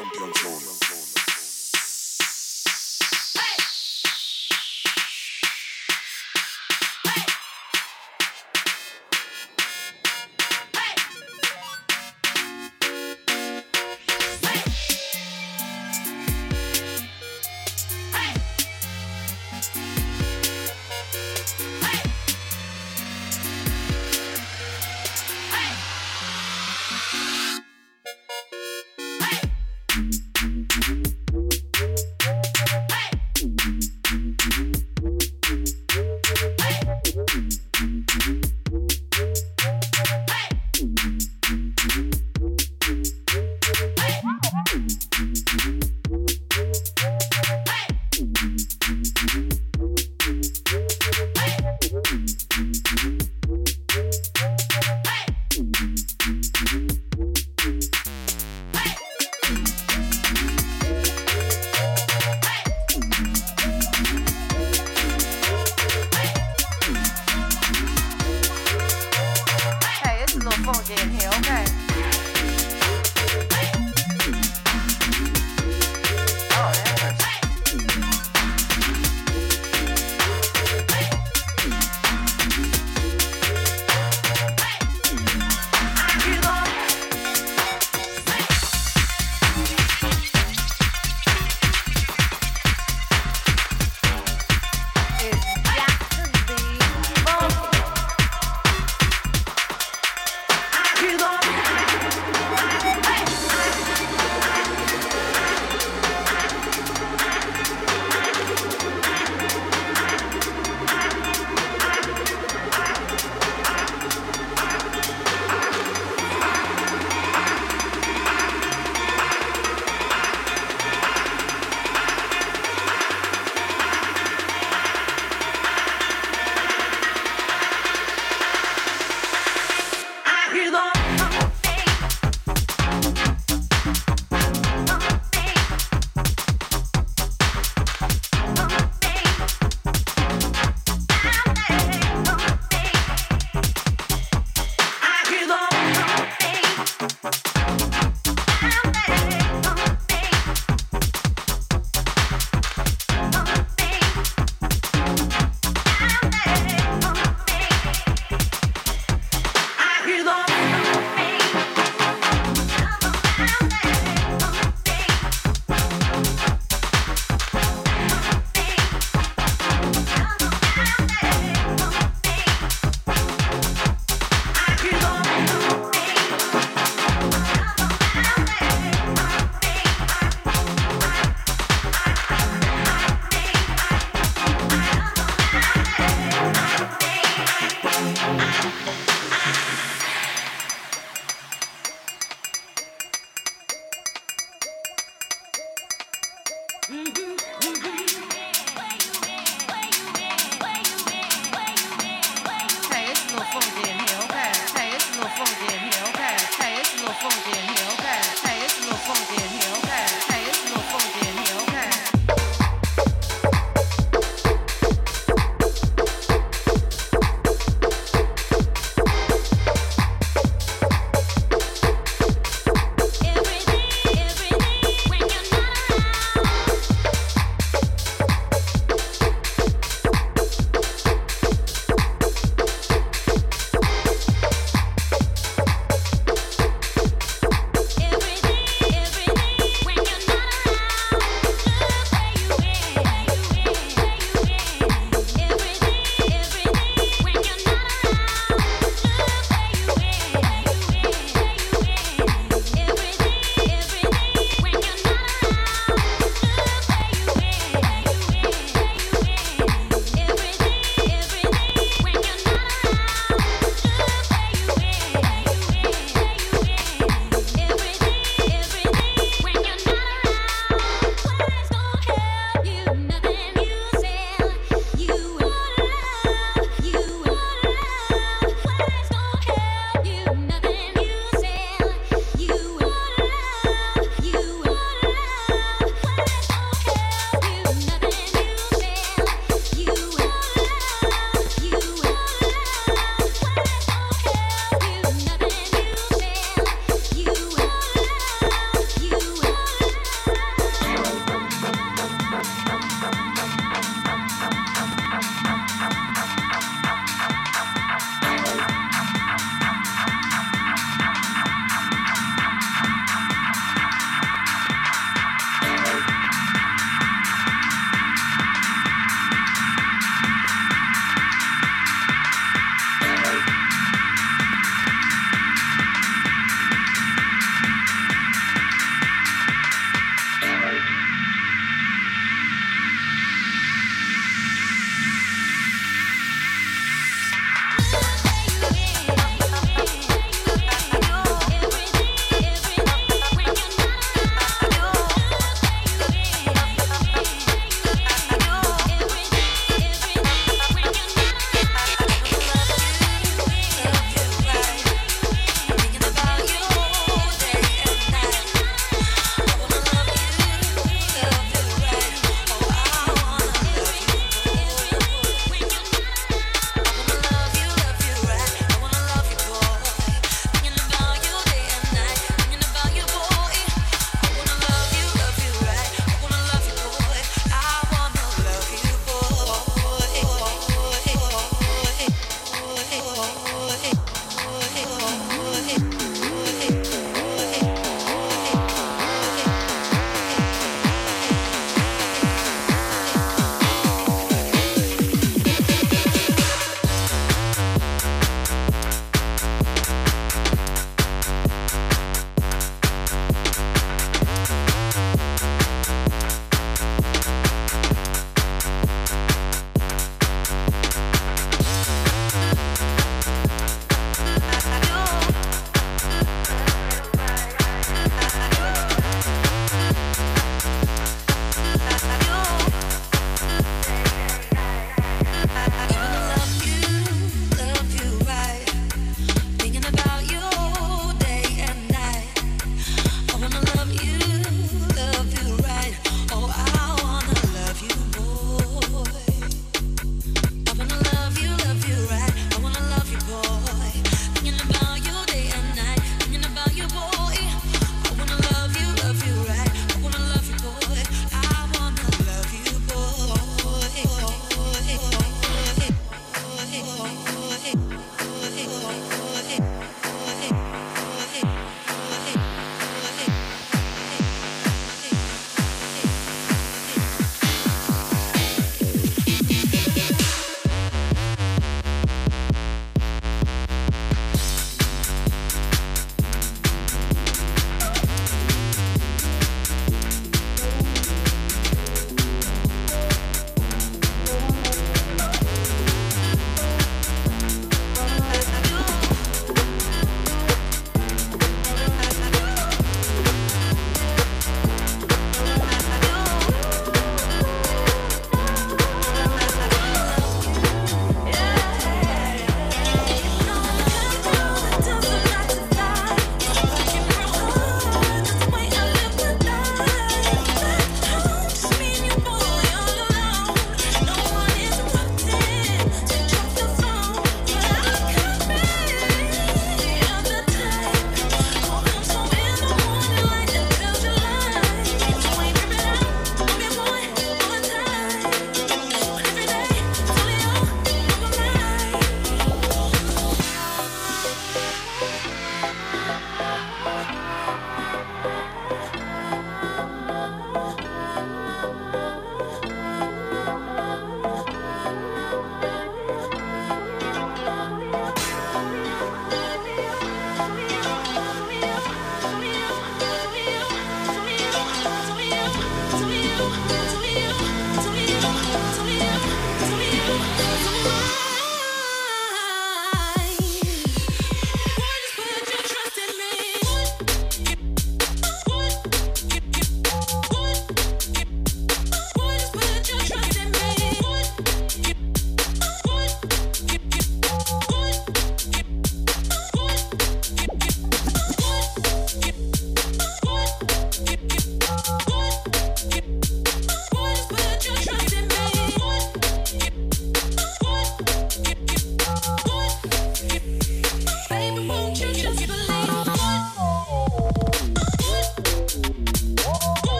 Champion Zone.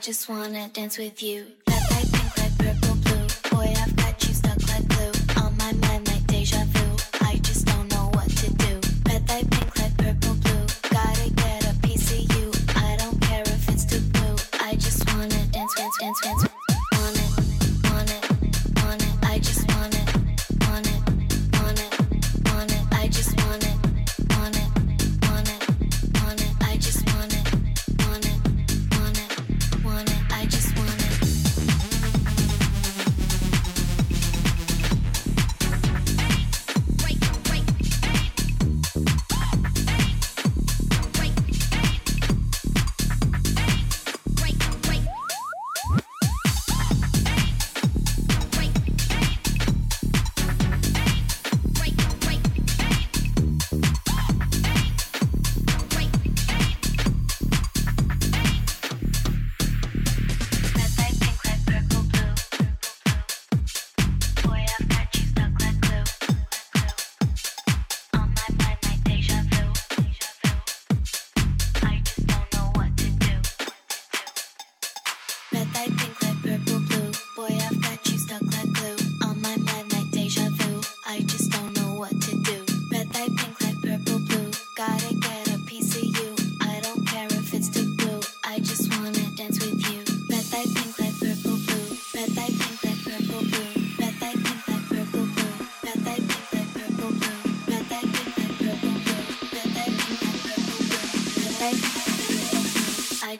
just wanna dance with you.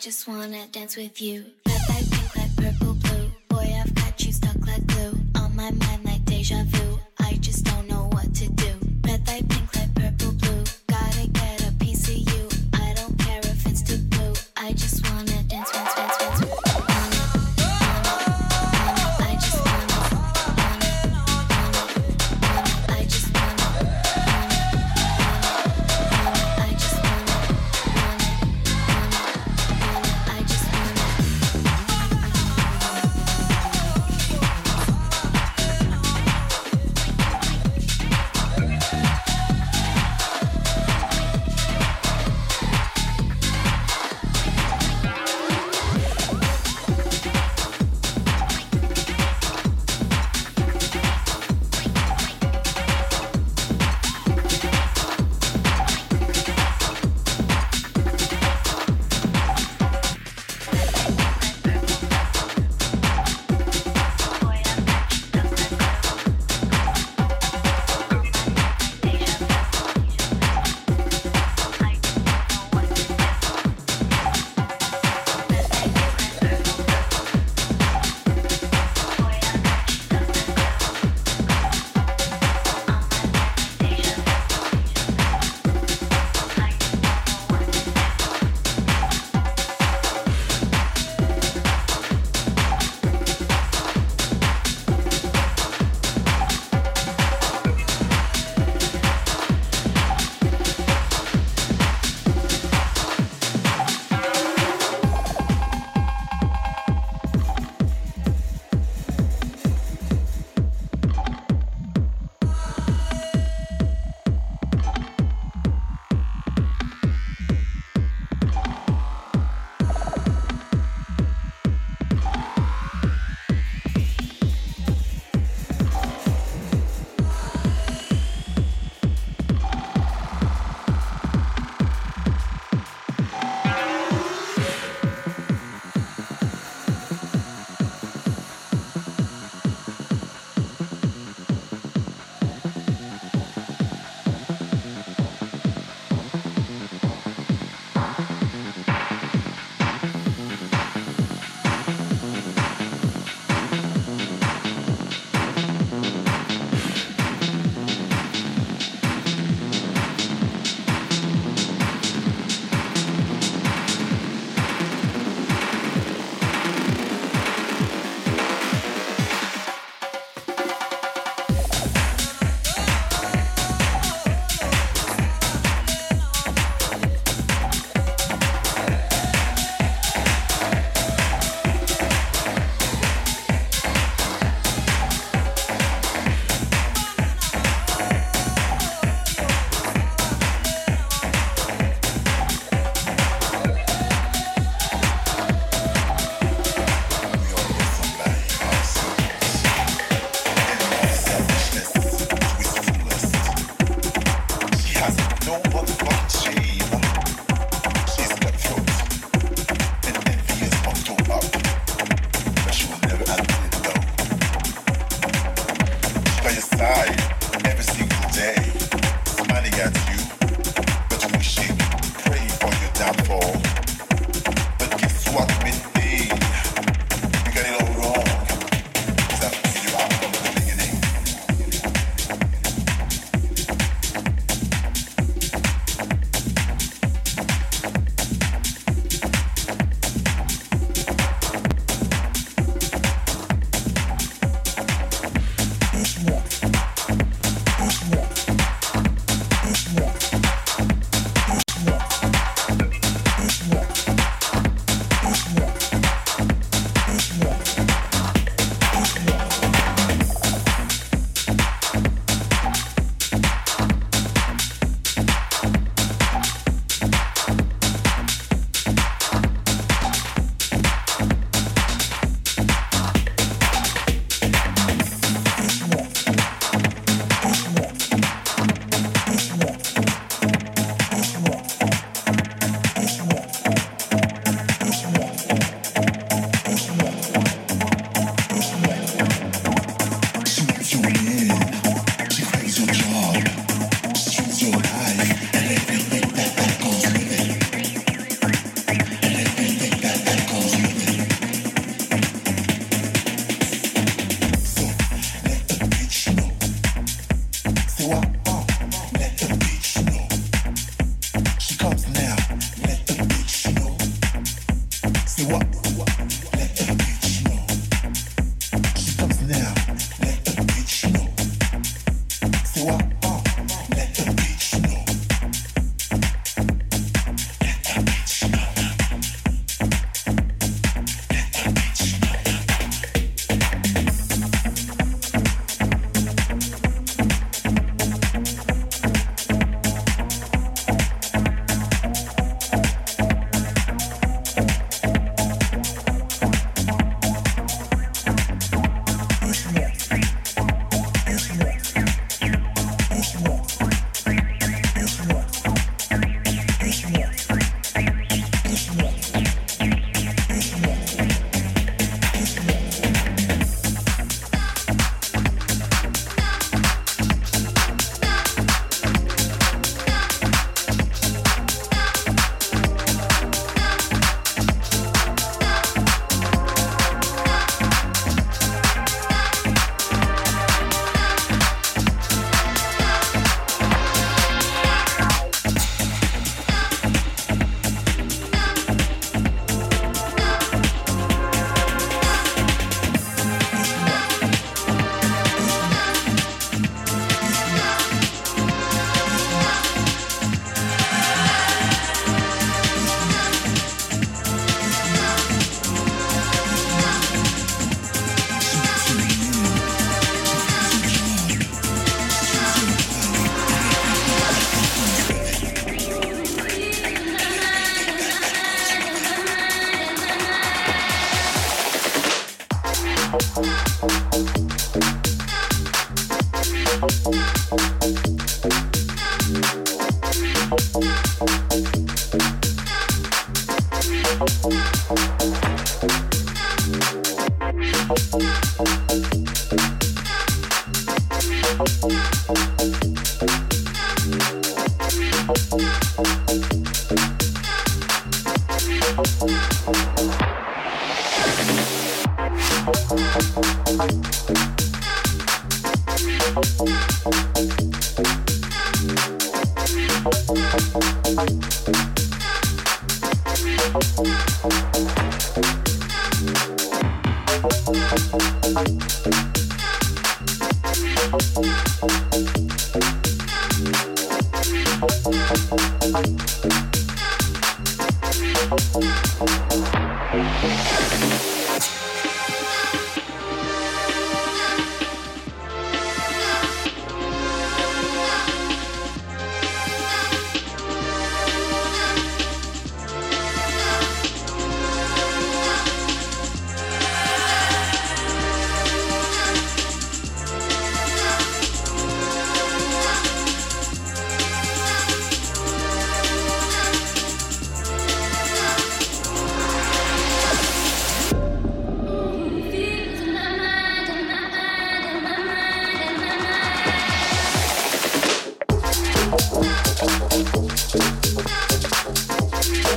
just wanna dance with you.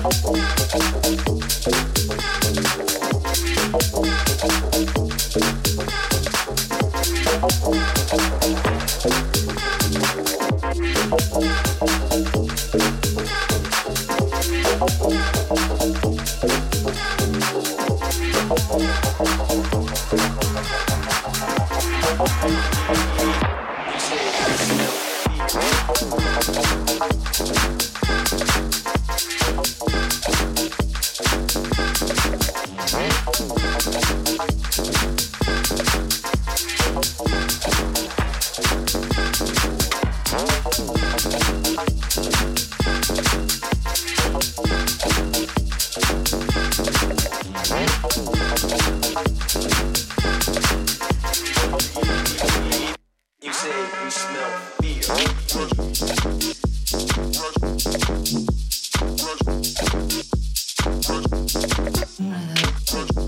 はいはいはい。one of.